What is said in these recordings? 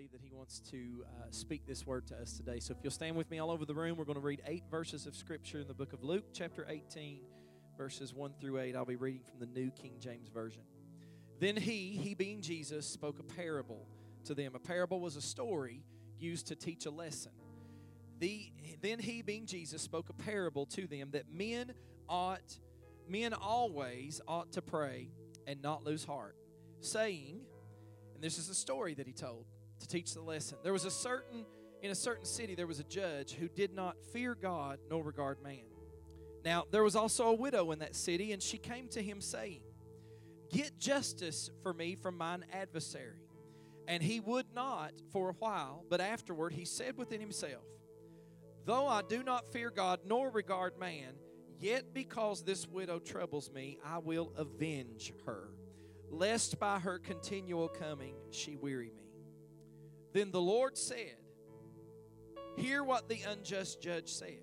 believe that He wants to uh, speak this word to us today. So if you'll stand with me all over the room, we're going to read eight verses of Scripture in the book of Luke, chapter 18, verses 1 through 8. I'll be reading from the New King James Version. Then He, He being Jesus, spoke a parable to them. A parable was a story used to teach a lesson. The, then He, being Jesus, spoke a parable to them that men ought, men always ought to pray and not lose heart, saying, and this is a story that he told to teach the lesson. There was a certain, in a certain city, there was a judge who did not fear God nor regard man. Now, there was also a widow in that city, and she came to him saying, Get justice for me from mine adversary. And he would not for a while, but afterward he said within himself, Though I do not fear God nor regard man, yet because this widow troubles me, I will avenge her lest by her continual coming she weary me. Then the Lord said, Hear what the unjust judge said.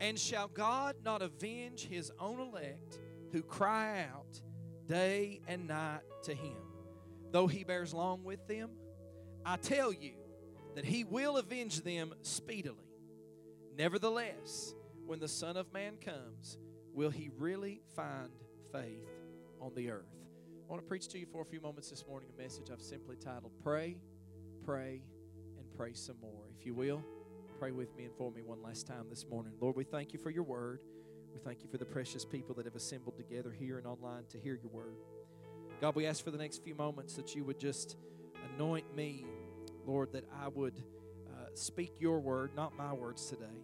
And shall God not avenge his own elect who cry out day and night to him, though he bears long with them? I tell you that he will avenge them speedily. Nevertheless, when the Son of Man comes, will he really find faith on the earth? I want to preach to you for a few moments this morning a message I've simply titled Pray, Pray, and Pray Some More. If you will, pray with me and for me one last time this morning. Lord, we thank you for your word. We thank you for the precious people that have assembled together here and online to hear your word. God, we ask for the next few moments that you would just anoint me, Lord, that I would uh, speak your word, not my words today.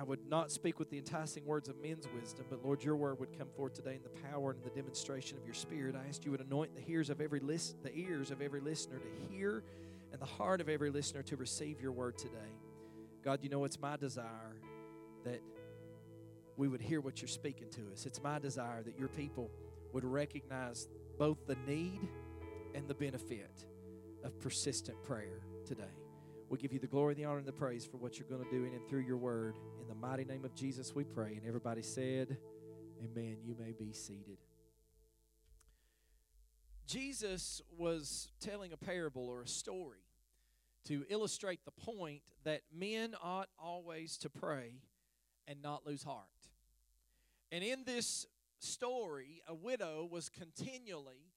I would not speak with the enticing words of men's wisdom, but Lord, your word would come forth today in the power and the demonstration of your spirit. I ask you would anoint the ears of every list, the ears of every listener to hear and the heart of every listener to receive your word today. God, you know it's my desire that we would hear what you're speaking to us. It's my desire that your people would recognize both the need and the benefit of persistent prayer today. We give you the glory, the honor, and the praise for what you're going to do in and through your word. In the mighty name of Jesus, we pray. And everybody said, Amen. You may be seated. Jesus was telling a parable or a story to illustrate the point that men ought always to pray and not lose heart. And in this story, a widow was continually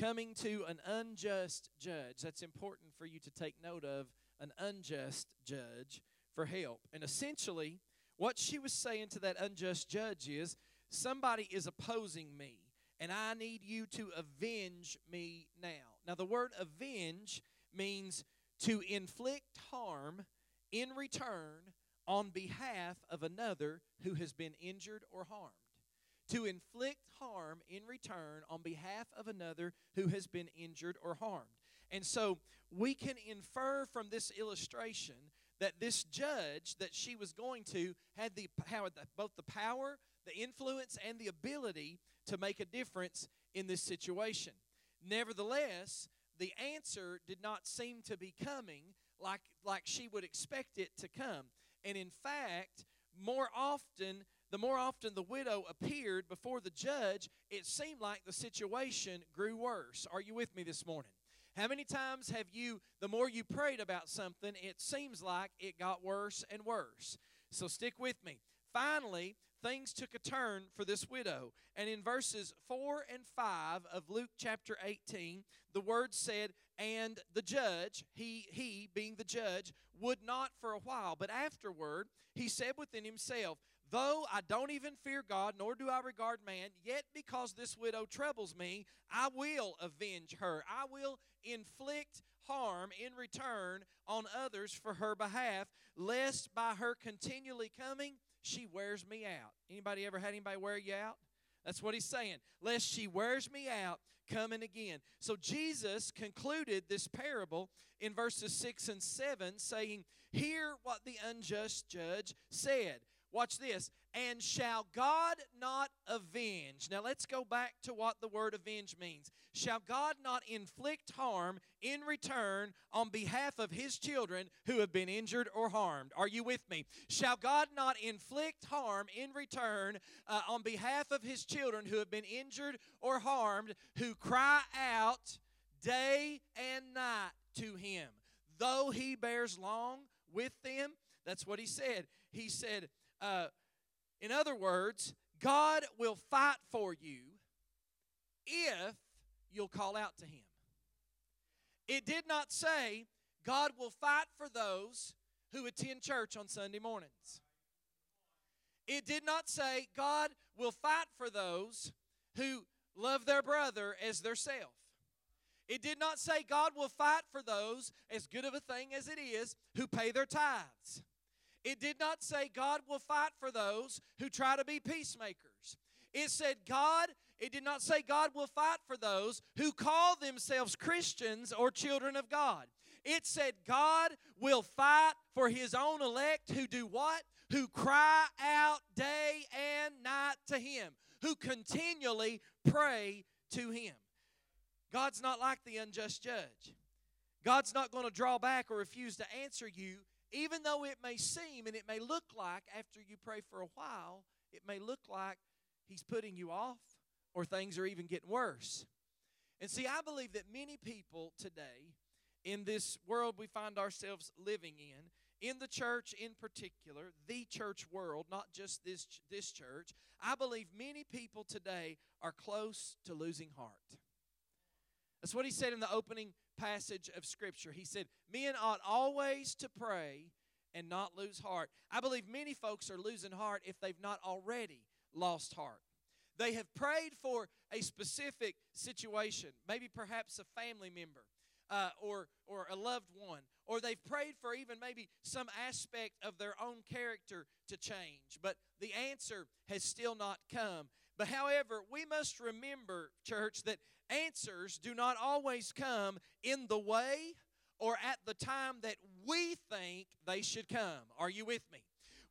coming to an unjust judge. That's important for you to take note of an unjust judge for help. And essentially, what she was saying to that unjust judge is somebody is opposing me, and I need you to avenge me now. Now, the word avenge means to inflict harm in return on behalf of another who has been injured or harmed. To inflict harm in return on behalf of another who has been injured or harmed. And so we can infer from this illustration that this judge that she was going to had the power, both the power, the influence, and the ability to make a difference in this situation. Nevertheless, the answer did not seem to be coming like, like she would expect it to come. And in fact, more often, the more often the widow appeared before the judge, it seemed like the situation grew worse. Are you with me this morning? How many times have you, the more you prayed about something, it seems like it got worse and worse? So stick with me. Finally, things took a turn for this widow. And in verses 4 and 5 of Luke chapter 18, the word said, And the judge, he, he being the judge, would not for a while, but afterward he said within himself, Though I don't even fear God, nor do I regard man, yet because this widow troubles me, I will avenge her. I will inflict harm in return on others for her behalf, lest by her continually coming, she wears me out. Anybody ever had anybody wear you out? That's what he's saying. Lest she wears me out coming again. So Jesus concluded this parable in verses 6 and 7, saying, Hear what the unjust judge said. Watch this. And shall God not avenge? Now let's go back to what the word avenge means. Shall God not inflict harm in return on behalf of his children who have been injured or harmed? Are you with me? Shall God not inflict harm in return uh, on behalf of his children who have been injured or harmed, who cry out day and night to him? though he bears long with them. That's what he said. He said, uh, in other words, God will fight for you if you'll call out to him. It did not say God will fight for those who attend church on Sunday mornings. It did not say God will fight for those who love their brother as their self. It did not say God will fight for those, as good of a thing as it is, who pay their tithes. It did not say God will fight for those who try to be peacemakers. It said God, it did not say God will fight for those who call themselves Christians or children of God. It said God will fight for his own elect who do what? Who cry out day and night to him, who continually pray to him. God's not like the unjust judge. God's not going to draw back or refuse to answer you, even though it may seem and it may look like after you pray for a while, it may look like He's putting you off or things are even getting worse. And see, I believe that many people today in this world we find ourselves living in, in the church in particular, the church world, not just this, this church, I believe many people today are close to losing heart. That's what he said in the opening passage of Scripture. He said, Men ought always to pray and not lose heart. I believe many folks are losing heart if they've not already lost heart. They have prayed for a specific situation, maybe perhaps a family member uh, or, or a loved one, or they've prayed for even maybe some aspect of their own character to change, but the answer has still not come. But however, we must remember, church, that answers do not always come in the way or at the time that we think they should come. Are you with me?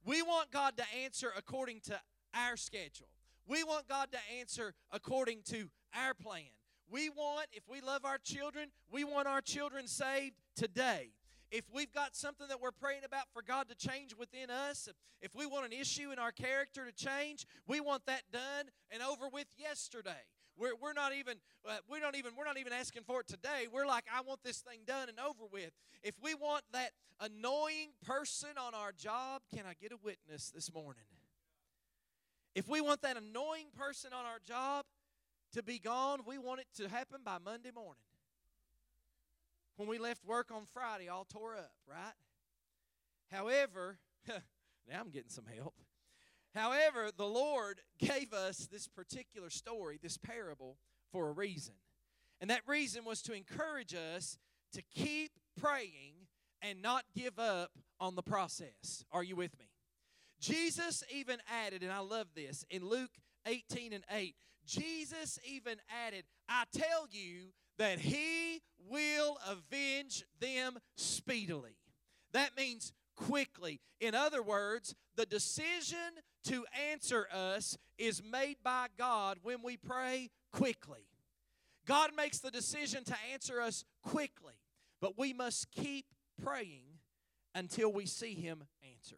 We want God to answer according to our schedule. We want God to answer according to our plan. We want, if we love our children, we want our children saved today. If we've got something that we're praying about for God to change within us, if we want an issue in our character to change, we want that done and over with yesterday. We're, we're not even uh, we don't even we're not even asking for it today. We're like, I want this thing done and over with. If we want that annoying person on our job, can I get a witness this morning? If we want that annoying person on our job to be gone, we want it to happen by Monday morning. When we left work on Friday, all tore up, right? However, now I'm getting some help. However, the Lord gave us this particular story, this parable, for a reason. And that reason was to encourage us to keep praying and not give up on the process. Are you with me? Jesus even added, and I love this, in Luke 18 and 8, Jesus even added, I tell you that he will avenge them speedily. That means quickly. In other words, the decision to answer us is made by God when we pray quickly. God makes the decision to answer us quickly, but we must keep praying until we see Him answer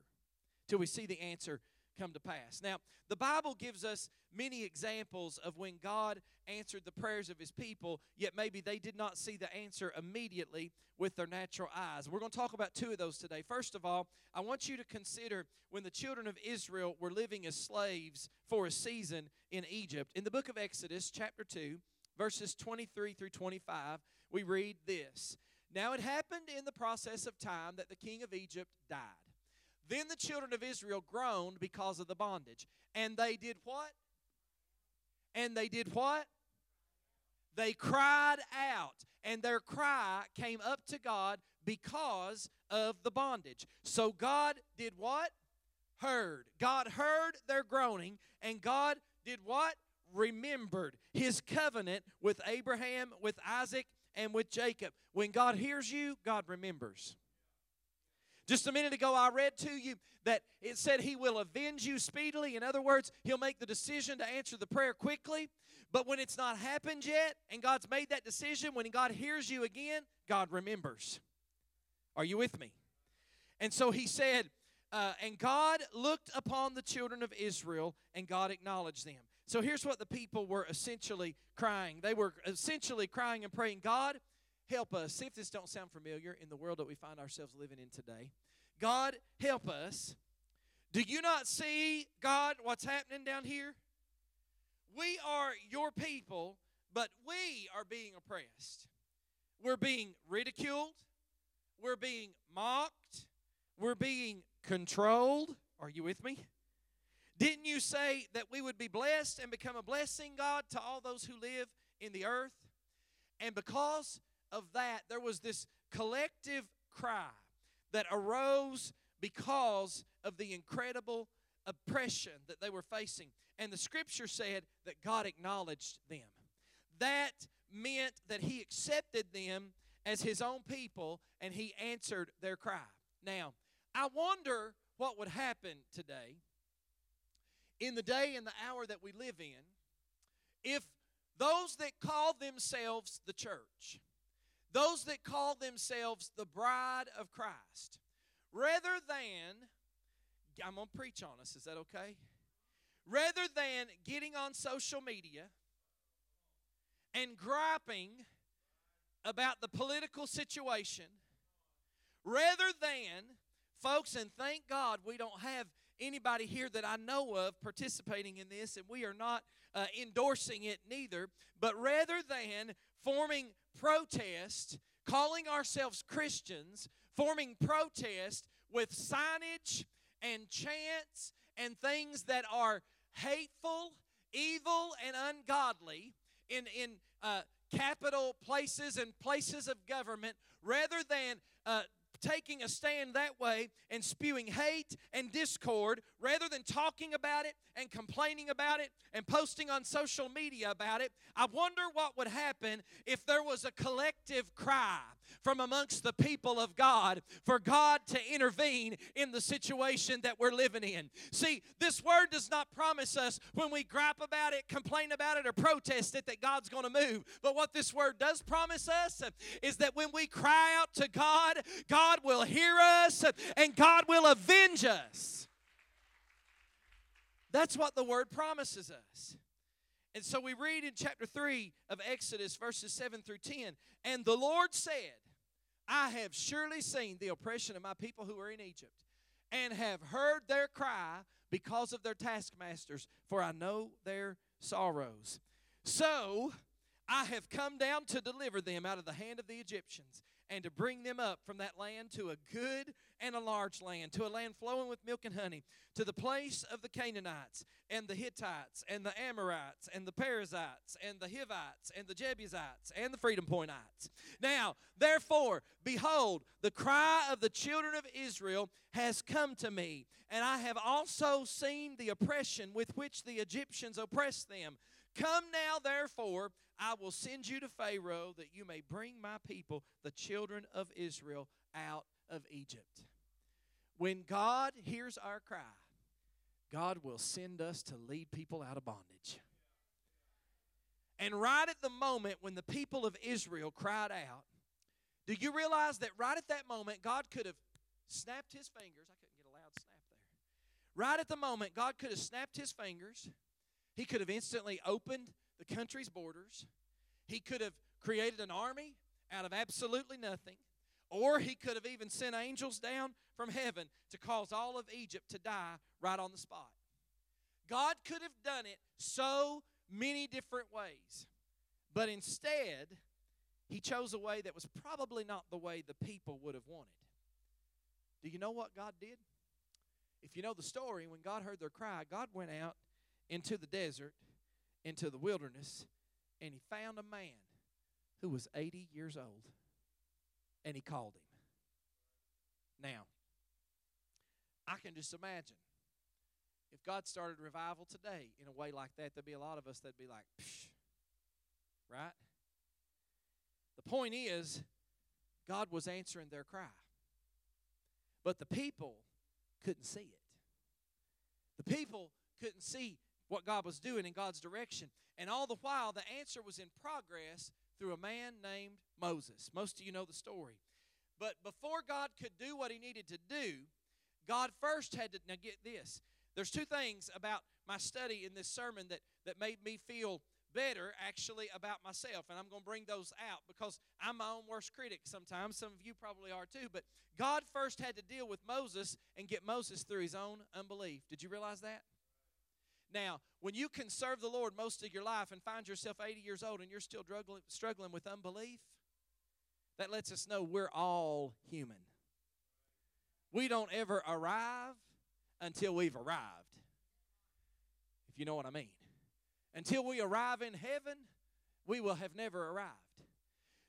till we see the answer come to pass. Now, the Bible gives us many examples of when God answered the prayers of his people, yet maybe they did not see the answer immediately with their natural eyes. We're going to talk about two of those today. First of all, I want you to consider when the children of Israel were living as slaves for a season in Egypt. In the book of Exodus, chapter 2, verses 23 through 25, we read this Now it happened in the process of time that the king of Egypt died. Then the children of Israel groaned because of the bondage. And they did what? And they did what? They cried out, and their cry came up to God because of the bondage. So God did what? Heard. God heard their groaning, and God did what? Remembered his covenant with Abraham, with Isaac, and with Jacob. When God hears you, God remembers. Just a minute ago, I read to you that it said He will avenge you speedily. In other words, He'll make the decision to answer the prayer quickly. But when it's not happened yet, and God's made that decision, when God hears you again, God remembers. Are you with me? And so He said, uh, and God looked upon the children of Israel, and God acknowledged them. So here's what the people were essentially crying. They were essentially crying and praying, God, help us. See if this don't sound familiar in the world that we find ourselves living in today. God, help us. Do you not see, God, what's happening down here? We are your people, but we are being oppressed. We're being ridiculed. We're being mocked. We're being controlled. Are you with me? Didn't you say that we would be blessed and become a blessing, God, to all those who live in the earth? And because of that, there was this collective cry that arose because of the incredible oppression that they were facing. And the scripture said that God acknowledged them. That meant that He accepted them as His own people and He answered their cry. Now, I wonder what would happen today in the day and the hour that we live in if those that call themselves the church, those that call themselves the bride of Christ, rather than, I'm going to preach on us, is that okay? Rather than getting on social media and griping about the political situation, rather than, folks, and thank God we don't have anybody here that I know of participating in this, and we are not uh, endorsing it neither, but rather than forming protest, calling ourselves Christians, forming protest with signage and chants and things that are hateful, evil, and ungodly in, in uh, capital places and places of government, rather than uh, taking a stand that way and spewing hate and discord rather than talking about it and complaining about it and posting on social media about it, I wonder what would happen if there was a collective cry from amongst the people of God for God to intervene in the situation that we're living in. See, this word does not promise us when we gripe about it, complain about it, or protest it that God's going to move. But what this word does promise us is that when we cry out to God, God will hear us and God will avenge us. That's what the word promises us. And so we read in chapter 3 of Exodus, verses 7 through 10 And the Lord said, I have surely seen the oppression of my people who are in Egypt, and have heard their cry because of their taskmasters, for I know their sorrows. So I have come down to deliver them out of the hand of the Egyptians and to bring them up from that land to a good and a large land, to a land flowing with milk and honey, to the place of the Canaanites and the Hittites and the Amorites and the Perizzites and the Hivites and the Jebusites and the Freedom Pointites. Now, therefore, behold, the cry of the children of Israel has come to me, and I have also seen the oppression with which the Egyptians oppress them. Come now, therefore, I will send you to Pharaoh that you may bring my people, the children of Israel, out of Egypt. When God hears our cry, God will send us to lead people out of bondage. And right at the moment when the people of Israel cried out, do you realize that right at that moment, God could have snapped his fingers? I couldn't get a loud snap there. Right at the moment, God could have snapped his fingers. He could have instantly opened the country's borders. He could have created an army out of absolutely nothing. Or he could have even sent angels down from heaven to cause all of Egypt to die right on the spot. God could have done it so many different ways. But instead, he chose a way that was probably not the way the people would have wanted. Do you know what God did? If you know the story, when God heard their cry, God went out into the desert into the wilderness and he found a man who was 80 years old and he called him. Now, I can just imagine if God started revival today in a way like that, there'd be a lot of us that'd be like, Psh, right? The point is, God was answering their cry. But the people couldn't see it. The people couldn't see what God was doing in God's direction. And all the while, the answer was in progress through a man named Moses. Most of you know the story. But before God could do what he needed to do, God first had to. Now, get this. There's two things about my study in this sermon that, that made me feel better actually about myself. And I'm going to bring those out because I'm my own worst critic sometimes. Some of you probably are too. But God first had to deal with Moses and get Moses through his own unbelief. Did you realize that? Now, when you can serve the Lord most of your life and find yourself 80 years old and you're still struggling with unbelief, that lets us know we're all human. We don't ever arrive until we've arrived, if you know what I mean. Until we arrive in heaven, we will have never arrived.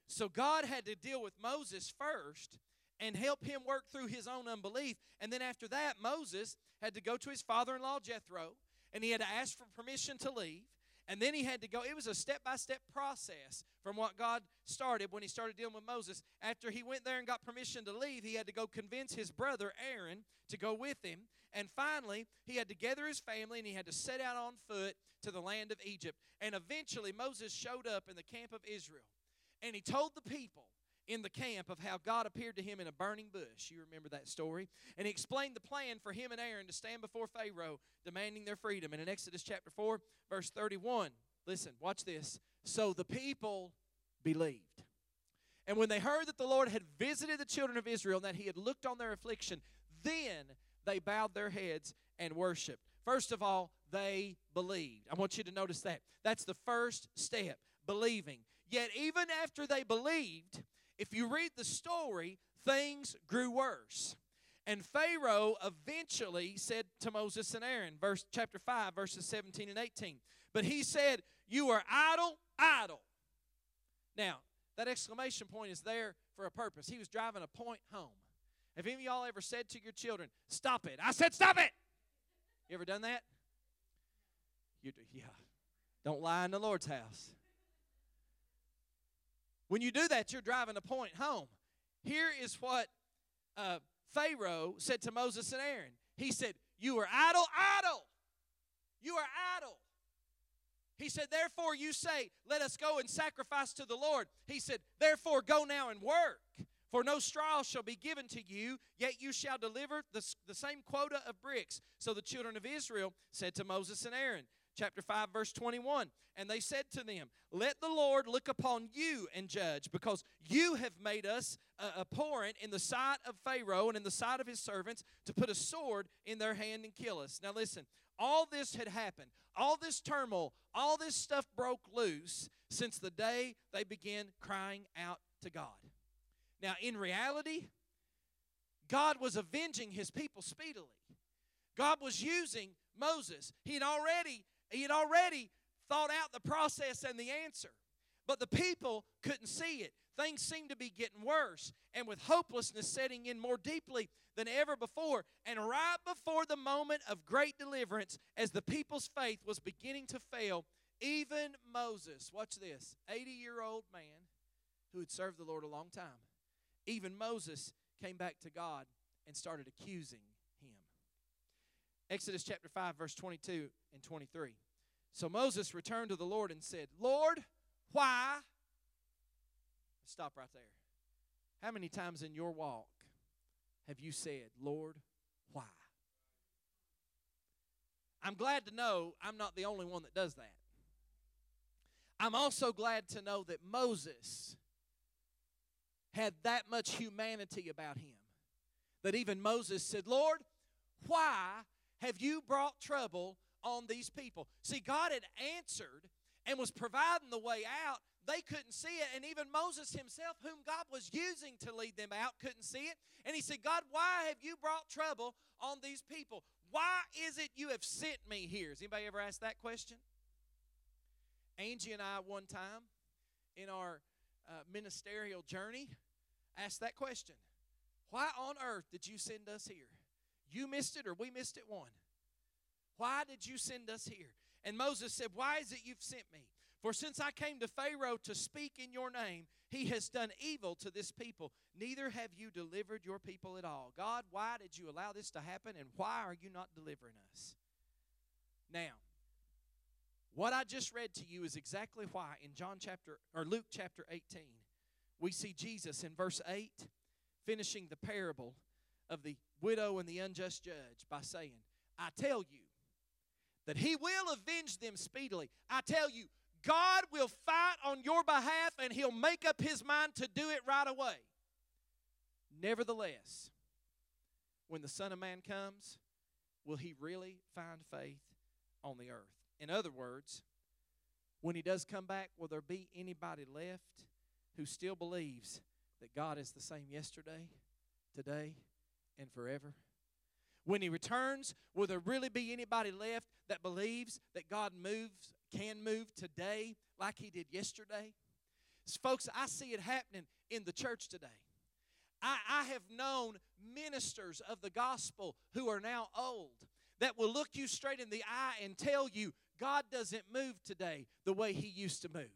So God had to deal with Moses first and help him work through his own unbelief. And then after that, Moses had to go to his father in law, Jethro, and he had to ask for permission to leave. And then he had to go. It was a step by step process from what God started when he started dealing with Moses. After he went there and got permission to leave, he had to go convince his brother Aaron to go with him. And finally, he had to gather his family and he had to set out on foot to the land of Egypt. And eventually, Moses showed up in the camp of Israel. And he told the people in the camp of how God appeared to him in a burning bush. You remember that story? And he explained the plan for him and Aaron to stand before Pharaoh, demanding their freedom. And in Exodus chapter 4, verse 31, listen, watch this. So the people believed. And when they heard that the Lord had visited the children of Israel and that he had looked on their affliction, then they bowed their heads and worshiped. First of all, they believed. I want you to notice that. That's the first step, believing. Yet, even after they believed, if you read the story, things grew worse. And Pharaoh eventually said to Moses and Aaron, verse chapter 5, verses 17 and 18. But he said, You are idle, idle. Now, that exclamation point is there for a purpose. He was driving a point home. Have any of y'all ever said to your children, Stop it? I said, Stop it! You ever done that? You do, yeah. Don't lie in the Lord's house. When you do that, you're driving a point home. Here is what uh, Pharaoh said to Moses and Aaron. He said, You are idle, idle. You are idle. He said, Therefore you say, Let us go and sacrifice to the Lord. He said, Therefore go now and work. For no straw shall be given to you, yet you shall deliver the, the same quota of bricks. So the children of Israel said to Moses and Aaron, chapter 5 verse 21 and they said to them let the lord look upon you and judge because you have made us uh, abhorrent in the sight of pharaoh and in the sight of his servants to put a sword in their hand and kill us. Now listen all this had happened. All this turmoil all this stuff broke loose since the day they began crying out to god. Now in reality god was avenging his people speedily. God was using moses. He had already he had already thought out the process and the answer, but the people couldn't see it. Things seemed to be getting worse, and with hopelessness setting in more deeply than ever before. And right before the moment of great deliverance, as the people's faith was beginning to fail, even Moses, watch this, 80 year old man who had served the Lord a long time, even Moses came back to God and started accusing Exodus chapter 5, verse 22 and 23. So Moses returned to the Lord and said, Lord, why? Stop right there. How many times in your walk have you said, Lord, why? I'm glad to know I'm not the only one that does that. I'm also glad to know that Moses had that much humanity about him that even Moses said, Lord, why have you brought trouble on these people? See, God had answered and was providing the way out. They couldn't see it. And even Moses himself, whom God was using to lead them out, couldn't see it. And he said, God, why have you brought trouble on these people? Why is it you have sent me here? Has anybody ever asked that question? Angie and I, one time in our uh, ministerial journey, asked that question Why on earth did you send us here? You missed it or we missed it one. Why did you send us here? And Moses said, Why is it you've sent me? For since I came to Pharaoh to speak in your name, he has done evil to this people. Neither have you delivered your people at all. God, why did you allow this to happen and why are you not delivering us? Now, what I just read to you is exactly why in John chapter or Luke chapter 18 we see Jesus in verse 8 finishing the parable of the widow and the unjust judge by saying, I tell you that he will avenge them speedily. I tell you, God will fight on your behalf and He'll make up His mind to do it right away. Nevertheless, when the Son of Man comes, will He really find faith on the earth? In other words, when He does come back, will there be anybody left who still believes that God is the same yesterday, today, and forever? When he returns, will there really be anybody left that believes that God moves, can move today like he did yesterday? Folks, I see it happening in the church today. I, I have known ministers of the gospel who are now old that will look you straight in the eye and tell you God doesn't move today the way he used to move.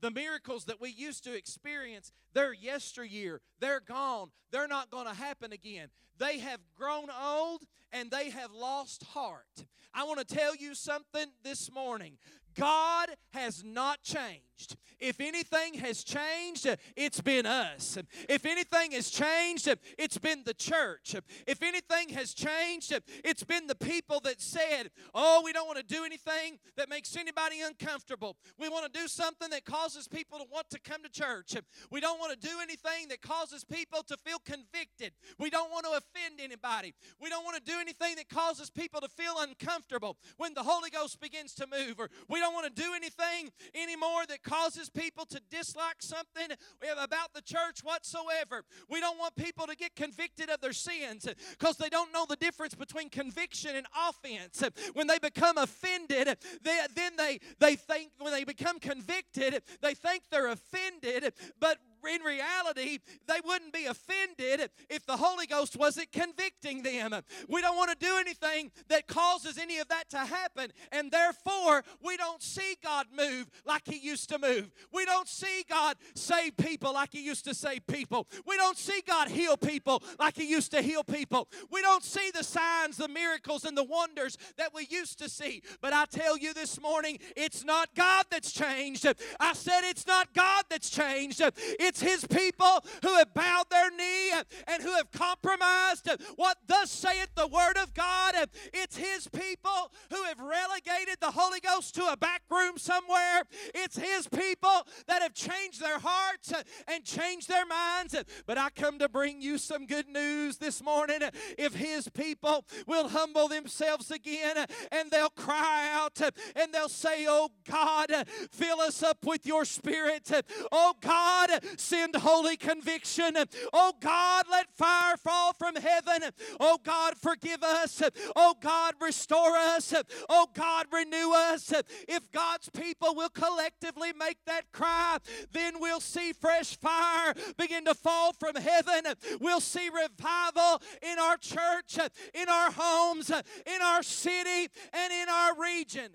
The miracles that we used to experience, they're yesteryear. They're gone. They're not going to happen again. They have grown old and they have lost heart. I want to tell you something this morning. God has not changed. If anything has changed, it's been us. If anything has changed, it's been the church. If anything has changed, it's been the people that said, Oh, we don't want to do anything that makes anybody uncomfortable. We want to do something that causes people to want to come to church. We don't want to do anything that causes people to feel convicted. We don't want to offend anybody. We don't want to do anything that causes people to feel uncomfortable when the Holy Ghost begins to move. Or we don't want to do anything anymore that causes people to dislike something about the church whatsoever. We don't want people to get convicted of their sins because they don't know the difference between conviction and offense. When they become offended, they, then they, they think, when they become convicted, they think they're offended, but in reality, they wouldn't be offended if the Holy Ghost wasn't convicting them. We don't want to do anything that causes any of that to happen, and therefore we don't see God move like He used to move. We don't see God save people like He used to save people. We don't see God heal people like He used to heal people. We don't see the signs, the miracles, and the wonders that we used to see. But I tell you this morning, it's not God that's changed. I said it's not God that's changed. It's it's His people who have bowed their knee and who have compromised what thus saith the Word of God. It's His people who have relegated the Holy Ghost to a back room somewhere. It's His people that have changed their hearts and changed their minds. But I come to bring you some good news this morning. If His people will humble themselves again and they'll cry out and they'll say, Oh God, fill us up with your Spirit. Oh God, send holy conviction. Oh God, let fire fall from heaven. Oh God, forgive us. Oh God, restore us. Oh God, renew us. If God's people will collectively make that cry, then we'll see fresh fire begin to fall from heaven. We'll see revival in our church, in our homes, in our city, and in our region.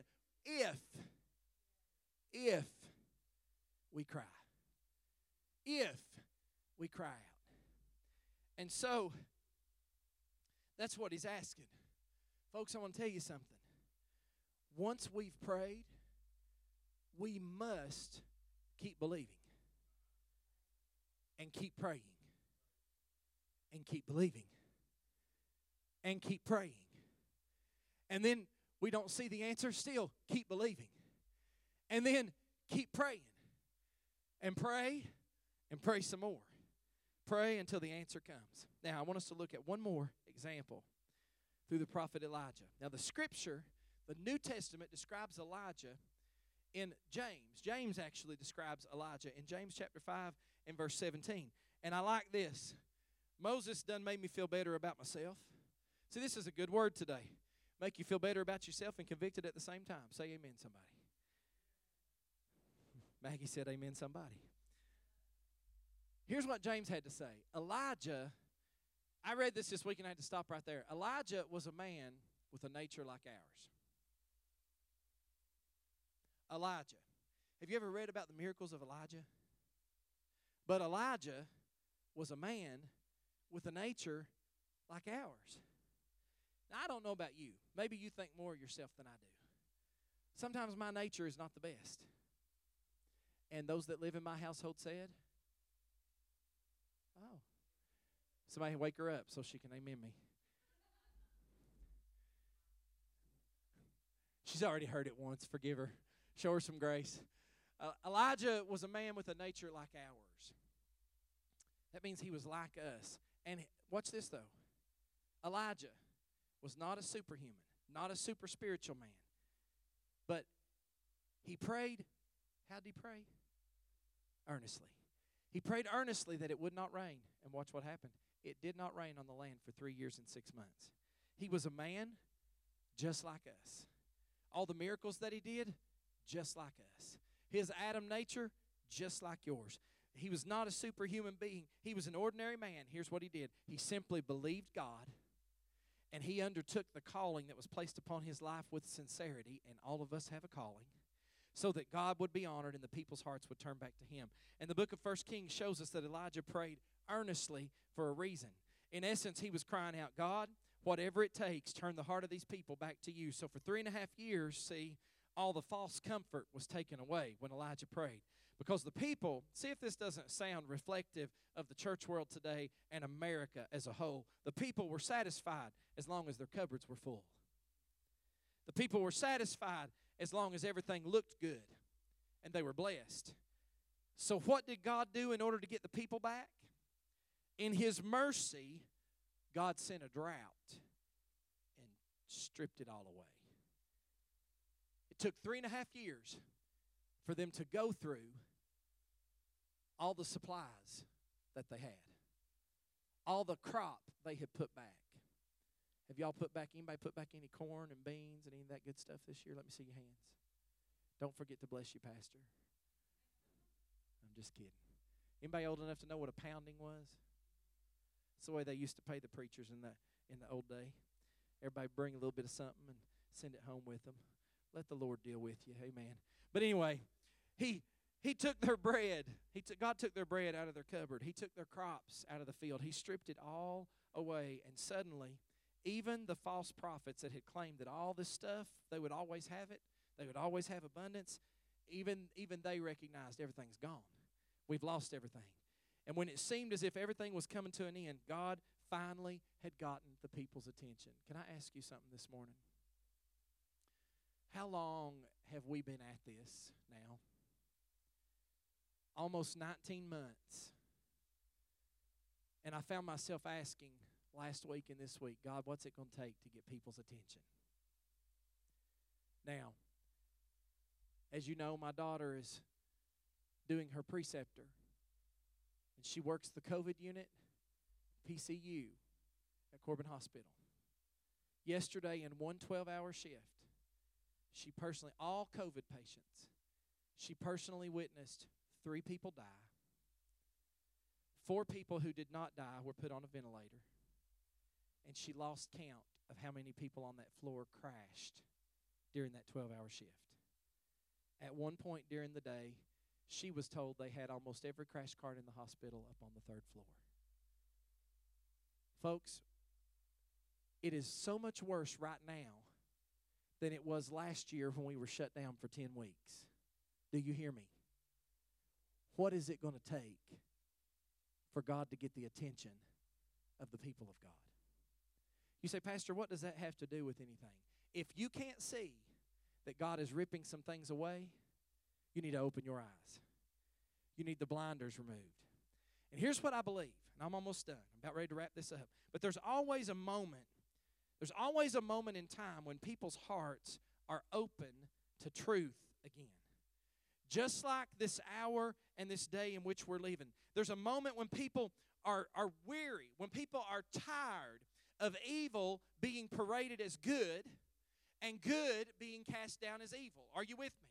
If, if we cry if we cry out. And so, that's what he's asking. Folks, I want to tell you something. Once we've prayed, we must keep believing and keep praying and keep believing and keep praying. And then we don't see the answer, still keep believing. And then keep praying and pray and pray some more. Pray until the answer comes. Now, I want us to look at one more example through the prophet Elijah. Now, the scripture, the New Testament describes Elijah in James. James actually describes Elijah in James chapter 5 and verse 17. And I like this. Moses done made me feel better about myself. See, this is a good word today. Make you feel better about yourself and convicted at the same time. Say amen, somebody. Maggie said amen, somebody. Here's what James had to say Elijah, I read this this week and I had to stop right there. Elijah was a man with a nature like ours. Elijah. Have you ever read about the miracles of Elijah? But Elijah was a man with a nature like ours. Now, I don't know about you. Maybe you think more of yourself than I do. Sometimes my nature is not the best. And those that live in my household said, Oh. Somebody wake her up so she can amen me. She's already heard it once. Forgive her. Show her some grace. Uh, Elijah was a man with a nature like ours. That means he was like us. And watch this, though Elijah was not a superhuman, not a super spiritual man. But he prayed. How did he pray? Earnestly. He prayed earnestly that it would not rain. And watch what happened. It did not rain on the land for three years and six months. He was a man just like us. All the miracles that he did, just like us. His Adam nature, just like yours. He was not a superhuman being, he was an ordinary man. Here's what he did he simply believed God and he undertook the calling that was placed upon his life with sincerity, and all of us have a calling, so that God would be honored and the people's hearts would turn back to him. And the book of First Kings shows us that Elijah prayed earnestly for a reason. In essence, he was crying out, God, whatever it takes, turn the heart of these people back to you. So for three and a half years, see, all the false comfort was taken away when Elijah prayed. Because the people, see if this doesn't sound reflective of the church world today and America as a whole. The people were satisfied as long as their cupboards were full. The people were satisfied as long as everything looked good and they were blessed. So, what did God do in order to get the people back? In His mercy, God sent a drought and stripped it all away. It took three and a half years for them to go through all the supplies that they had, all the crop they had put back. Have y'all put back, anybody put back any corn and beans and any of that good stuff this year? Let me see your hands. Don't forget to bless you, Pastor. I'm just kidding. Anybody old enough to know what a pounding was? It's the way they used to pay the preachers in the in the old day. Everybody bring a little bit of something and send it home with them. Let the Lord deal with you. Amen. But anyway, he he took their bread. He took, God took their bread out of their cupboard. He took their crops out of the field. He stripped it all away. And suddenly, even the false prophets that had claimed that all this stuff, they would always have it, they would always have abundance, even, even they recognized everything's gone. We've lost everything. And when it seemed as if everything was coming to an end, God finally had gotten the people's attention. Can I ask you something this morning? How long have we been at this now? Almost 19 months. And I found myself asking last week and this week, God, what's it going to take to get people's attention? Now, as you know, my daughter is doing her preceptor, and she works the COVID unit, PCU, at Corbin Hospital. Yesterday, in one 12 hour shift, she personally, all COVID patients, she personally witnessed three people die. Four people who did not die were put on a ventilator. And she lost count of how many people on that floor crashed during that 12 hour shift. At one point during the day, she was told they had almost every crash cart in the hospital up on the third floor. Folks, it is so much worse right now than it was last year when we were shut down for 10 weeks. Do you hear me? What is it going to take for God to get the attention of the people of God? You say, Pastor, what does that have to do with anything? If you can't see that God is ripping some things away, you need to open your eyes. You need the blinders removed. And here's what I believe, and I'm almost done. I'm about ready to wrap this up. But there's always a moment there's always a moment in time when people's hearts are open to truth again. Just like this hour and this day in which we're living, there's a moment when people are, are weary, when people are tired of evil being paraded as good and good being cast down as evil. Are you with me?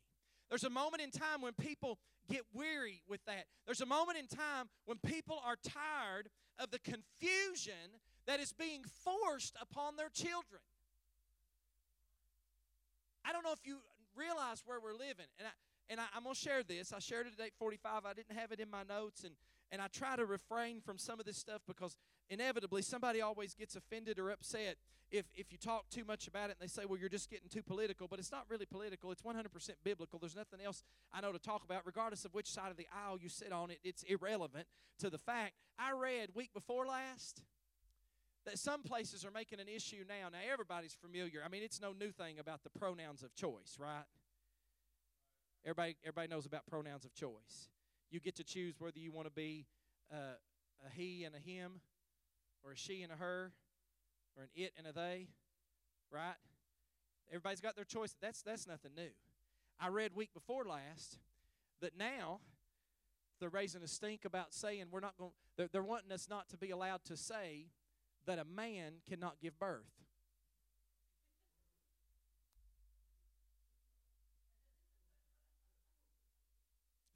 There's a moment in time when people get weary with that. There's a moment in time when people are tired of the confusion that is being forced upon their children. I don't know if you realize where we're living. And I and I, am gonna share this. I shared it at 845. I didn't have it in my notes, and and I try to refrain from some of this stuff because inevitably somebody always gets offended or upset if if you talk too much about it and they say, well, you're just getting too political. But it's not really political. It's 100% biblical. There's nothing else I know to talk about, regardless of which side of the aisle you sit on. It it's irrelevant to the fact. I read week before last that some places are making an issue now. Now, everybody's familiar. I mean, it's no new thing about the pronouns of choice, right? Everybody, everybody knows about pronouns of choice. You get to choose whether you want to be uh, a he and a him, or a she and a her, or an it and a they, right? Everybody's got their choice. That's that's nothing new. I read week before last that now they're raising a stink about saying we're not going. They're, they're wanting us not to be allowed to say that a man cannot give birth.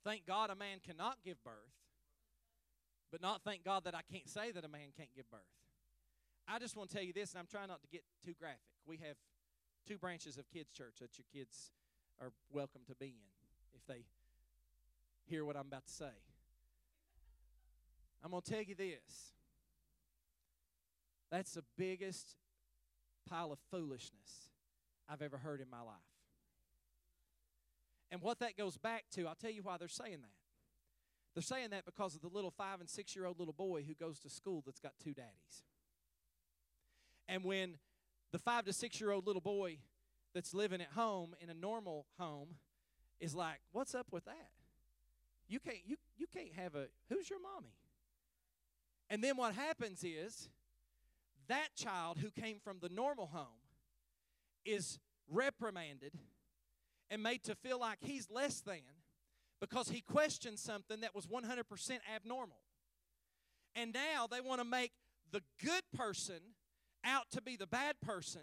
Thank God a man cannot give birth, but not thank God that I can't say that a man can't give birth. I just want to tell you this, and I'm trying not to get too graphic. We have two branches of kids' church that your kids are welcome to be in if they hear what I'm about to say. I'm going to tell you this. That's the biggest pile of foolishness I've ever heard in my life. And what that goes back to, I'll tell you why they're saying that. They're saying that because of the little five and six year old little boy who goes to school that's got two daddies. And when the five to six year old little boy that's living at home in a normal home is like, What's up with that? You can't you you can't have a who's your mommy? And then what happens is that child who came from the normal home is reprimanded and made to feel like he's less than because he questioned something that was 100% abnormal. And now they want to make the good person out to be the bad person.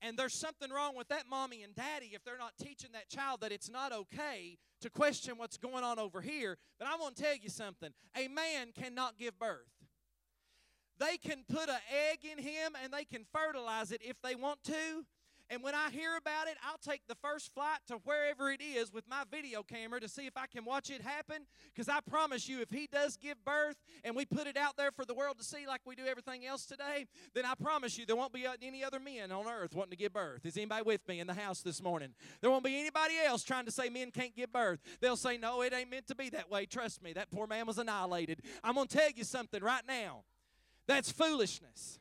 And there's something wrong with that mommy and daddy if they're not teaching that child that it's not okay to question what's going on over here. But I want to tell you something a man cannot give birth. They can put an egg in him and they can fertilize it if they want to, and when I hear about it, I'll take the first flight to wherever it is with my video camera to see if I can watch it happen. Because I promise you, if he does give birth and we put it out there for the world to see like we do everything else today, then I promise you there won't be any other men on earth wanting to give birth. Is anybody with me in the house this morning? There won't be anybody else trying to say men can't give birth. They'll say, no, it ain't meant to be that way. Trust me, that poor man was annihilated. I'm going to tell you something right now. That's foolishness.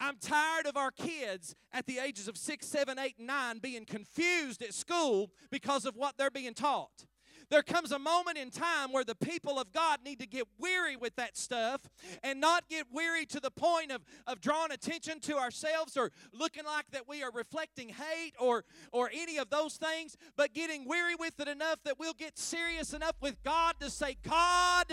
I'm tired of our kids at the ages of six, seven, eight, nine being confused at school because of what they're being taught. There comes a moment in time where the people of God need to get weary with that stuff and not get weary to the point of, of drawing attention to ourselves or looking like that we are reflecting hate or, or any of those things, but getting weary with it enough that we'll get serious enough with God to say, God,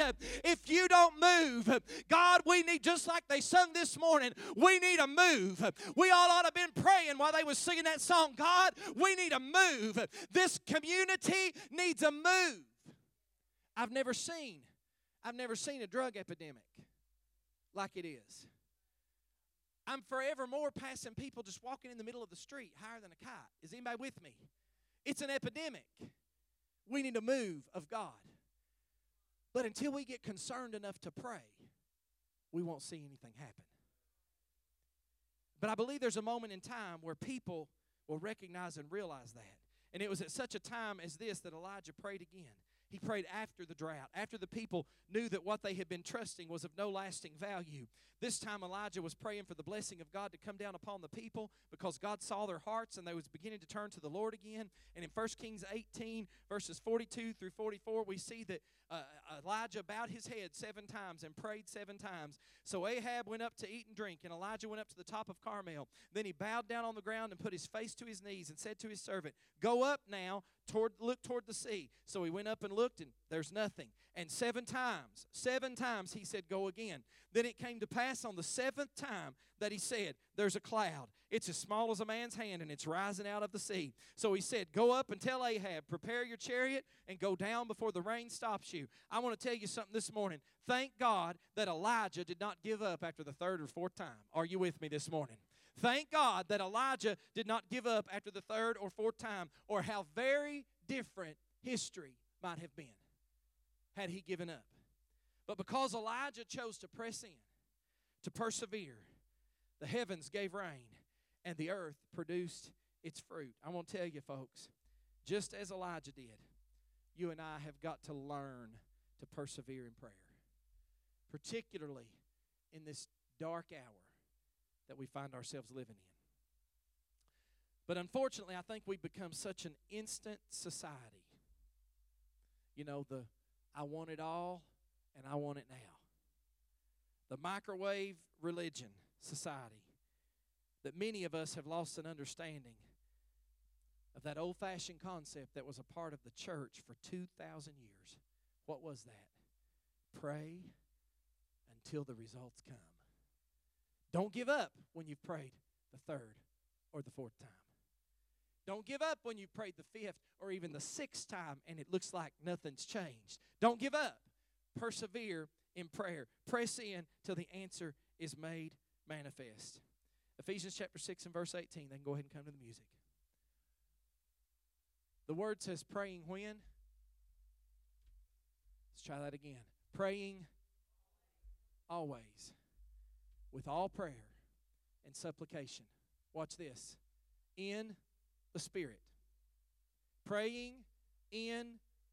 if you don't move, God, we need, just like they sung this morning, we need a move. We all ought to have been praying while they was singing that song, God, we need a move. This community needs a move. I've never seen, I've never seen a drug epidemic like it is. I'm forevermore passing people just walking in the middle of the street higher than a kite. Is anybody with me? It's an epidemic. We need a move of God. But until we get concerned enough to pray, we won't see anything happen. But I believe there's a moment in time where people will recognize and realize that. And it was at such a time as this that Elijah prayed again. He prayed after the drought, after the people knew that what they had been trusting was of no lasting value. This time Elijah was praying for the blessing of God to come down upon the people because God saw their hearts and they was beginning to turn to the Lord again. And in 1 Kings 18 verses 42 through 44 we see that uh, Elijah bowed his head seven times and prayed seven times. So Ahab went up to eat and drink, and Elijah went up to the top of Carmel. Then he bowed down on the ground and put his face to his knees and said to his servant, Go up now, toward, look toward the sea. So he went up and looked, and there's nothing. And seven times, seven times he said, Go again. Then it came to pass on the seventh time that he said, There's a cloud. It's as small as a man's hand, and it's rising out of the sea. So he said, Go up and tell Ahab, prepare your chariot and go down before the rain stops you. I want to tell you something this morning. Thank God that Elijah did not give up after the third or fourth time. Are you with me this morning? Thank God that Elijah did not give up after the third or fourth time, or how very different history might have been had he given up. But because Elijah chose to press in, to persevere, the heavens gave rain and the earth produced its fruit. I want to tell you, folks, just as Elijah did, you and I have got to learn to persevere in prayer, particularly in this dark hour that we find ourselves living in. But unfortunately, I think we've become such an instant society You know, the I want it all and I want it now. The microwave religion society that many of us have lost an understanding of that old fashioned concept that was a part of the church for 2,000 years. What was that? Pray until the results come. Don't give up when you've prayed the third or the fourth time. Don't give up when you've prayed the fifth or even the sixth time and it looks like nothing's changed. Don't give up. Persevere in prayer. Press in till the answer is made manifest. Ephesians chapter 6 and verse 18. Then go ahead and come to the music. The word says praying when? Let's try that again. Praying always with all prayer and supplication. Watch this. In the Spirit. Praying in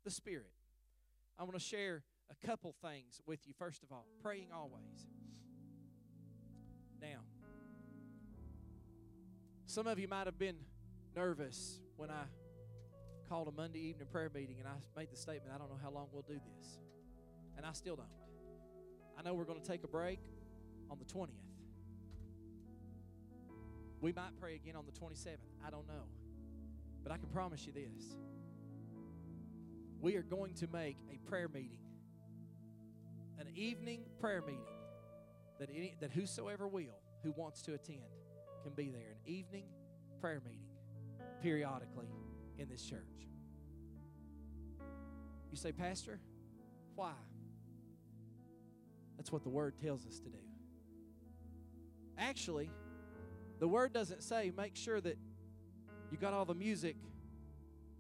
the Spirit. I want to share a couple things with you. First of all, praying always. Now, some of you might have been nervous when I called a Monday evening prayer meeting and I made the statement, I don't know how long we'll do this. And I still don't. I know we're going to take a break on the 20th. We might pray again on the 27th. I don't know. But I can promise you this we are going to make a prayer meeting, an evening prayer meeting that, any, that whosoever will, who wants to attend, can be there. An evening prayer meeting periodically in this church. You say, Pastor, why? That's what the Word tells us to do. Actually, the Word doesn't say make sure that you got all the music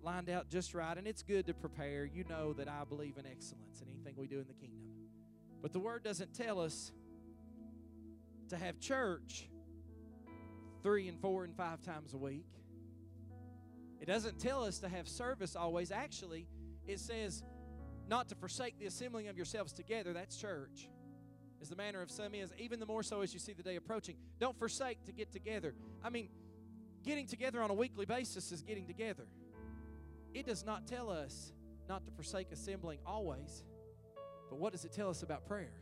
lined out just right, and it's good to prepare. You know that I believe in excellence in anything we do in the kingdom. But the Word doesn't tell us to have church three and four and five times a week. It doesn't tell us to have service always. Actually, it says not to forsake the assembling of yourselves together. That's church. The manner of some is, even the more so as you see the day approaching. Don't forsake to get together. I mean, getting together on a weekly basis is getting together. It does not tell us not to forsake assembling always. But what does it tell us about prayer?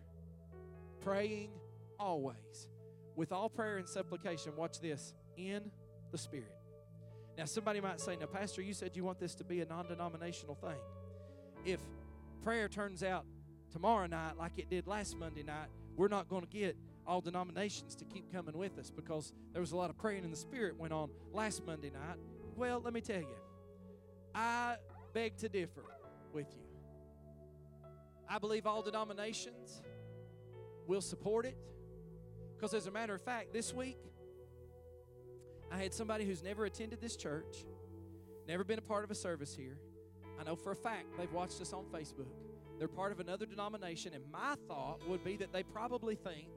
Praying always with all prayer and supplication, watch this, in the Spirit. Now, somebody might say, Now, Pastor, you said you want this to be a non denominational thing. If prayer turns out tomorrow night like it did last Monday night, we're not going to get all denominations to keep coming with us because there was a lot of praying in the Spirit went on last Monday night. Well, let me tell you, I beg to differ with you. I believe all denominations will support it. Because, as a matter of fact, this week, I had somebody who's never attended this church, never been a part of a service here. I know for a fact they've watched us on Facebook. They're part of another denomination, and my thought would be that they probably think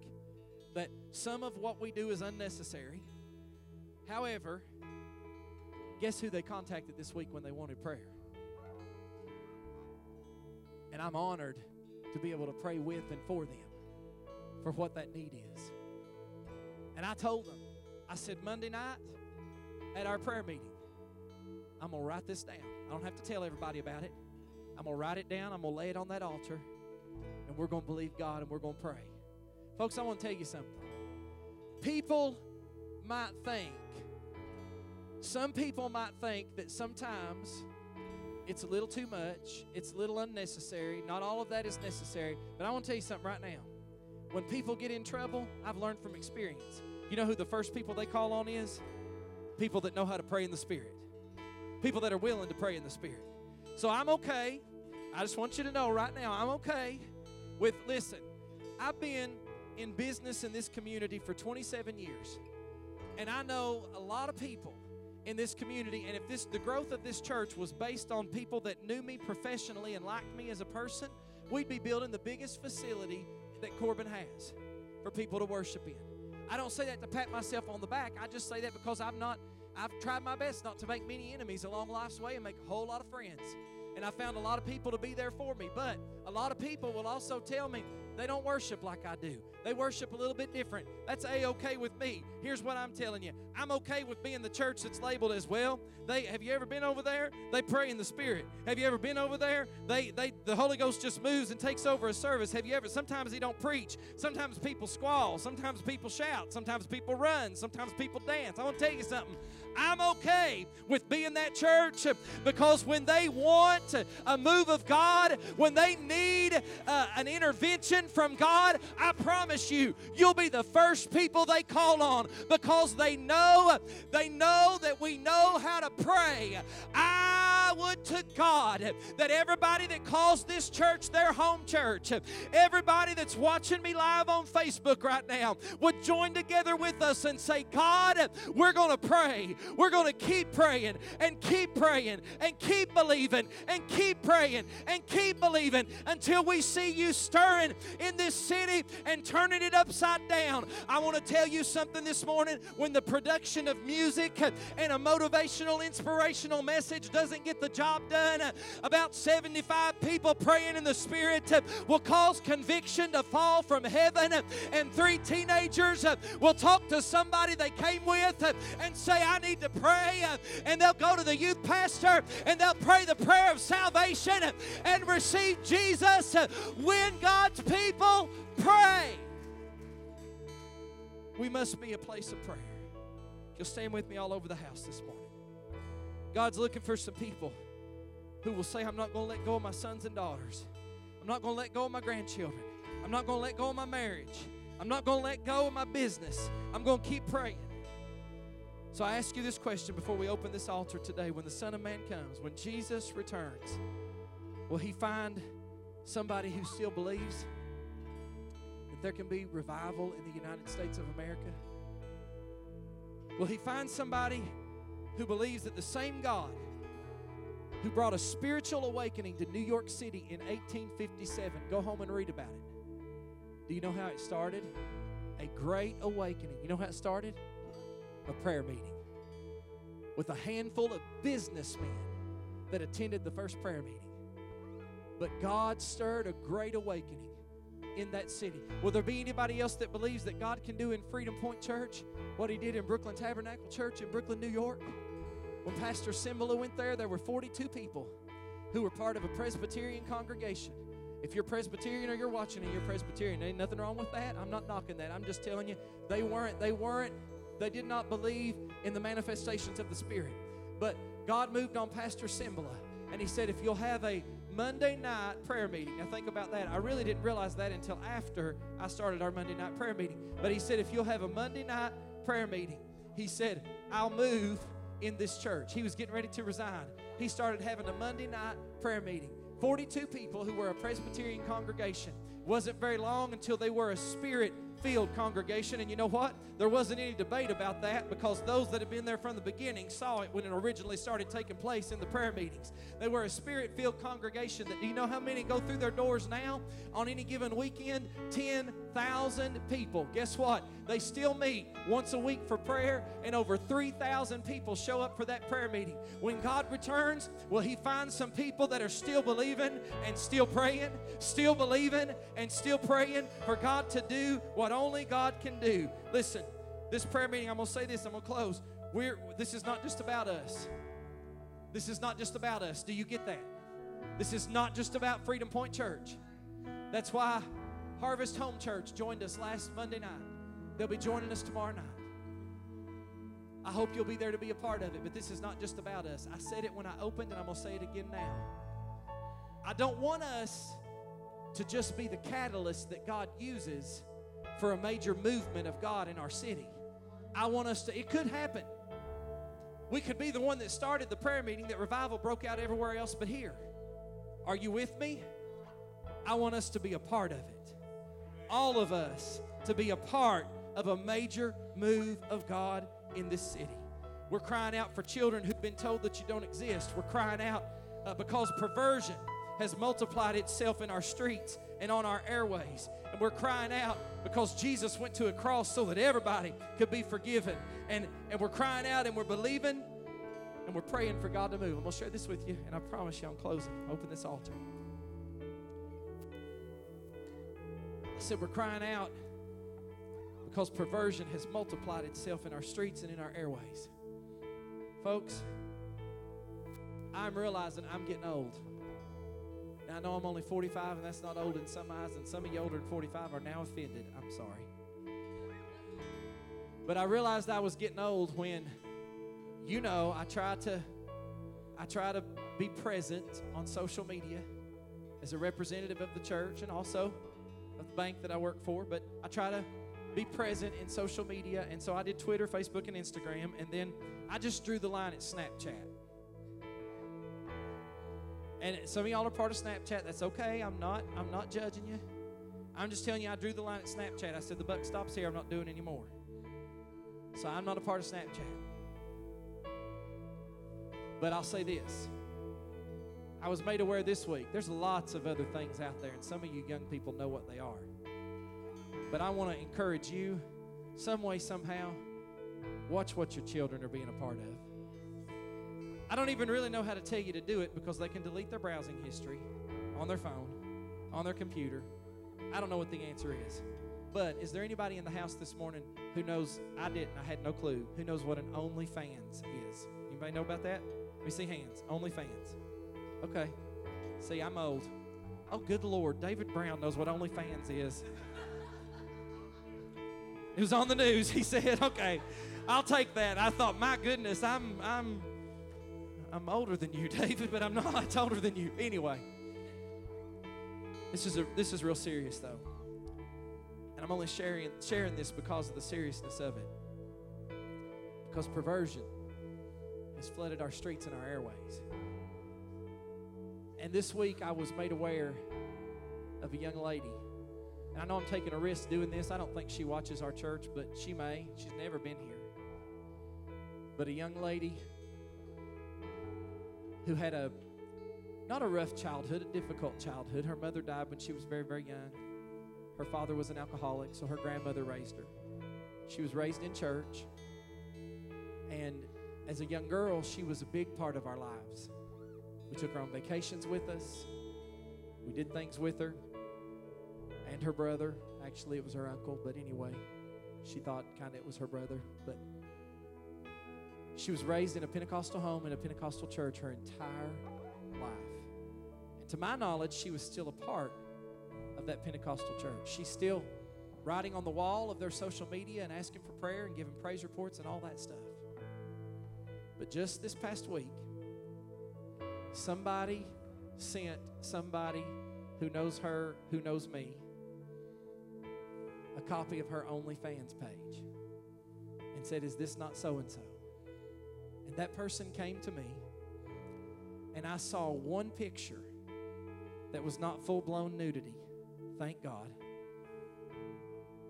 that some of what we do is unnecessary. However, guess who they contacted this week when they wanted prayer? And I'm honored to be able to pray with and for them for what that need is. And I told them, I said, Monday night at our prayer meeting, I'm going to write this down. I don't have to tell everybody about it. I'm going to write it down. I'm going to lay it on that altar. And we're going to believe God and we're going to pray. Folks, I want to tell you something. People might think, some people might think that sometimes it's a little too much, it's a little unnecessary. Not all of that is necessary. But I want to tell you something right now. When people get in trouble, I've learned from experience. You know who the first people they call on is? People that know how to pray in the Spirit. People that are willing to pray in the Spirit. So I'm okay. I just want you to know right now, I'm okay with, listen, I've been in business in this community for 27 years. And I know a lot of people in this community and if this the growth of this church was based on people that knew me professionally and liked me as a person, we'd be building the biggest facility that Corbin has for people to worship in. I don't say that to pat myself on the back. I just say that because I'm not I've tried my best not to make many enemies along life's way and make a whole lot of friends. And I found a lot of people to be there for me. But a lot of people will also tell me, They don't worship like I do. They worship a little bit different. That's a okay with me. Here's what I'm telling you. I'm okay with being the church that's labeled as well. They have you ever been over there? They pray in the spirit. Have you ever been over there? They they the Holy Ghost just moves and takes over a service. Have you ever sometimes he don't preach. Sometimes people squall, sometimes people shout, sometimes people run, sometimes people dance. I want to tell you something. I'm okay with being that church because when they want a move of God, when they need uh, an intervention from God, I promise you, you'll be the first people they call on because they know, they know that we know how to pray. I would to God that everybody that calls this church their home church, everybody that's watching me live on Facebook right now, would join together with us and say, God, we're going to pray. We're going to keep praying and keep praying and keep believing and keep praying and keep believing until we see you stirring in this city and turning it upside down. I want to tell you something this morning when the production of music and a motivational, inspirational message doesn't get the job done, about 75 people praying in the Spirit will cause conviction to fall from heaven, and three teenagers will talk to somebody they came with and say, I need to pray. Uh, and they'll go to the youth pastor and they'll pray the prayer of salvation and receive Jesus uh, when God's people pray. We must be a place of prayer. You'll stand with me all over the house this morning. God's looking for some people who will say, I'm not going to let go of my sons and daughters. I'm not going to let go of my grandchildren. I'm not going to let go of my marriage. I'm not going to let go of my business. I'm going to keep praying. So I ask you this question before we open this altar today. When the Son of Man comes, when Jesus returns, will he find somebody who still believes that there can be revival in the United States of America? Will he find somebody who believes that the same God who brought a spiritual awakening to New York City in 1857, go home and read about it. Do you know how it started? A great awakening. You know how it started? A prayer meeting with a handful of businessmen that attended the first prayer meeting. But God stirred a great awakening in that city. Will there be anybody else that believes that God can do in Freedom Point Church what He did in Brooklyn Tabernacle Church in Brooklyn, New York? When Pastor Cymbala went there, there were 42 people who were part of a Presbyterian congregation. If you're Presbyterian or you're watching and you're Presbyterian, ain't nothing wrong with that. I'm not knocking that. I'm just telling you, they weren't, they weren't they did not believe in the manifestations of the Spirit. But God moved on Pastor Cymbala, and he said, if you'll have a Monday night prayer meeting. Now, think about that. I really didn't realize that until after I started our Monday night prayer meeting. But he said, if you'll have a Monday night prayer meeting, he said, I'll move in this church. He was getting ready to resign. He started having a Monday night prayer meeting. 42 people who were a Presbyterian congregation. Wasn't very long until they were a spirit filled congregation. And you know what? There wasn't any debate about that because those that had been there from the beginning saw it when it originally started taking place in the prayer meetings. They were a spirit filled congregation that do you know how many go through their doors now on any given weekend? 10,000 people. Guess what? They still meet once a week for prayer, and over 3,000 people show up for that prayer meeting. When God returns, will He find some people that are still believing and still praying, still believing and still praying for God to do what only God can do? Listen, this prayer meeting, I'm going to say this, I'm going to close. We're, this is not just about us. This is not just about us. Do you get that? This is not just about Freedom Point Church. That's why Harvest Home Church joined us last Monday night. They'll be joining us tomorrow night. I hope you'll be there to be a part of it, but this is not just about us. I said it when I opened, and I'm going to say it again now. I don't want us to just be the catalyst that God uses for a major movement of God in our city. I want us to, it could happen. We could be the one that started the prayer meeting that revival broke out everywhere else but here. Are you with me? I want us to be a part of it. All of us to be a part of a major move of God in this city. We're crying out for children who've been told that you don't exist. We're crying out uh, because perversion has multiplied itself in our streets and on our airways. And we're crying out because Jesus went to a cross so that everybody could be forgiven. And, and we're crying out and we're believing and we're praying for God to move. I'm going to share this with you, and I promise you I'm closing. Open this altar. I said, We're crying out because perversion has multiplied itself in our streets and in our airways. Folks, I'm realizing I'm getting old. Now, I know I'm only 45, and that's not old in some eyes, and some of you older than 45 are now offended. I'm sorry. But I realized I was getting old when, you know, I try to, I try to be present on social media as a representative of the church and also of the bank that I work for. But I try to be present in social media, and so I did Twitter, Facebook, and Instagram, and then I just drew the line at Snapchat. And some of y'all are part of Snapchat. That's okay. I'm not. I'm not judging you. I'm just telling you. I drew the line at Snapchat. I said the buck stops here. I'm not doing anymore. So I'm not a part of Snapchat. But I'll say this. I was made aware this week. There's lots of other things out there, and some of you young people know what they are. But I want to encourage you, some way, somehow, watch what your children are being a part of. I don't even really know how to tell you to do it because they can delete their browsing history on their phone, on their computer. I don't know what the answer is. But is there anybody in the house this morning who knows? I didn't. I had no clue. Who knows what an OnlyFans is? Anybody know about that? Me see hands. OnlyFans. Okay. See, I'm old. Oh, good Lord. David Brown knows what OnlyFans is. it was on the news. He said, okay, I'll take that. I thought, my goodness, I'm, I'm I'm older than you, David, but I'm not older than you. Anyway, this is a, this is real serious though, and I'm only sharing sharing this because of the seriousness of it. Because perversion has flooded our streets and our airways. And this week I was made aware of a young lady. And I know I'm taking a risk doing this. I don't think she watches our church, but she may. She's never been here. But a young lady who had a not a rough childhood, a difficult childhood. Her mother died when she was very, very young. Her father was an alcoholic, so her grandmother raised her. She was raised in church. And as a young girl, she was a big part of our lives. We took her on vacations with us, we did things with her and her brother. Actually, it was her uncle, but anyway, she thought kind of it was her brother. But she was raised in a Pentecostal home in a Pentecostal church her entire life. And to my knowledge, she was still a part of that Pentecostal church. She's still writing on the wall of their social media and asking for prayer and giving praise reports and all that stuff. But just this past week, somebody sent somebody who knows her, who knows me, a copy of her OnlyFans page and said, Is this not so and so? And that person came to me, and I saw one picture that was not full blown nudity. Thank God.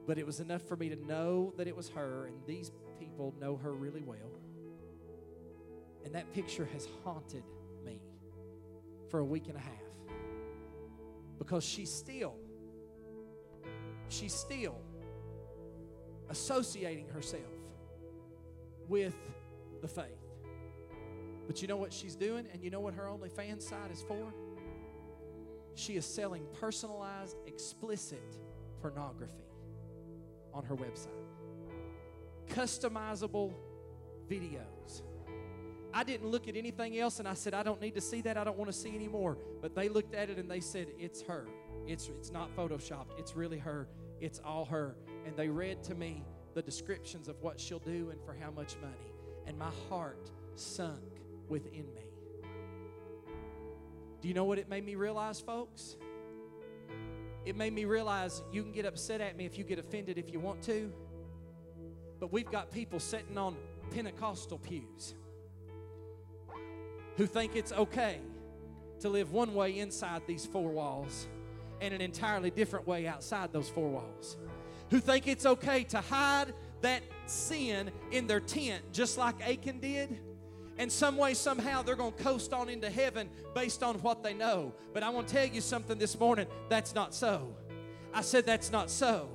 But it was enough for me to know that it was her, and these people know her really well. And that picture has haunted for a week and a half. Because she's still, she's still associating herself with the faith. But you know what she's doing? And you know what her OnlyFans site is for? She is selling personalized, explicit pornography on her website. Customizable videos. I didn't look at anything else and I said, I don't need to see that. I don't want to see anymore. But they looked at it and they said, It's her. It's, it's not photoshopped. It's really her. It's all her. And they read to me the descriptions of what she'll do and for how much money. And my heart sunk within me. Do you know what it made me realize, folks? It made me realize you can get upset at me if you get offended if you want to, but we've got people sitting on Pentecostal pews who think it's okay to live one way inside these four walls and an entirely different way outside those four walls, who think it's okay to hide that sin in their tent just like Achan did and some way, somehow, they're going to coast on into heaven based on what they know. But I want to tell you something this morning that's not so. I said that's not so.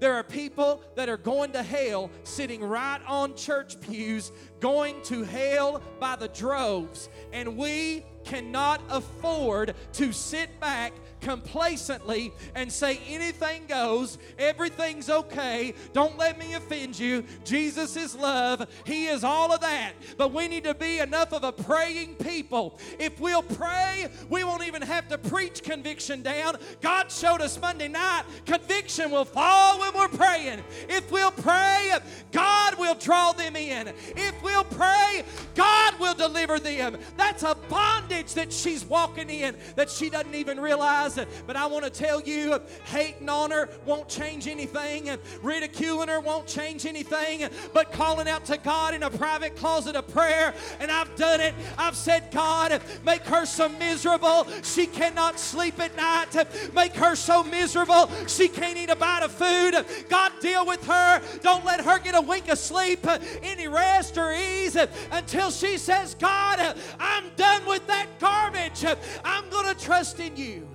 There are people that are going to hell sitting right on church pews, going to hell by the droves. And we cannot afford to sit back complacently and say anything goes, everything's okay, don't let me offend you. Jesus is love, He is all of that. But we need to be enough of a praying people. If we'll pray, we won't even have to preach conviction down. God showed us Monday night conviction will fall when we're praying. If we'll pray, God will draw them in. If we'll pray, God will deliver them. That's a bondage that she's walking in that she doesn't even realize. It. But I want to tell you, hating on her won't change anything, ridiculing her won't change anything, but calling out to God in a private closet of prayer. And I've done it. I've said, God, make her so miserable she cannot sleep at night. Make her so miserable she can't eat a bite of food. God, deal with her. Don't let her get a wink of sleep, any rest or ease until she says, God, I'm done with that garbage. I'm going to trust in you.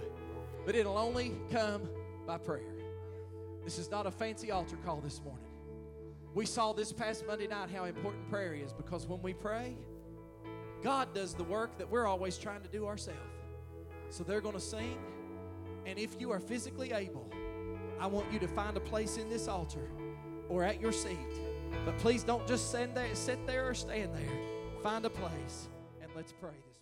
But it'll only come by prayer. This is not a fancy altar call this morning. We saw this past Monday night how important prayer is because when we pray, God does the work that we're always trying to do ourselves. So they're going to sing, and if you are physically able, I want you to find a place in this altar or at your seat. But please don't just there, sit there or stand there. Find a place and let's pray.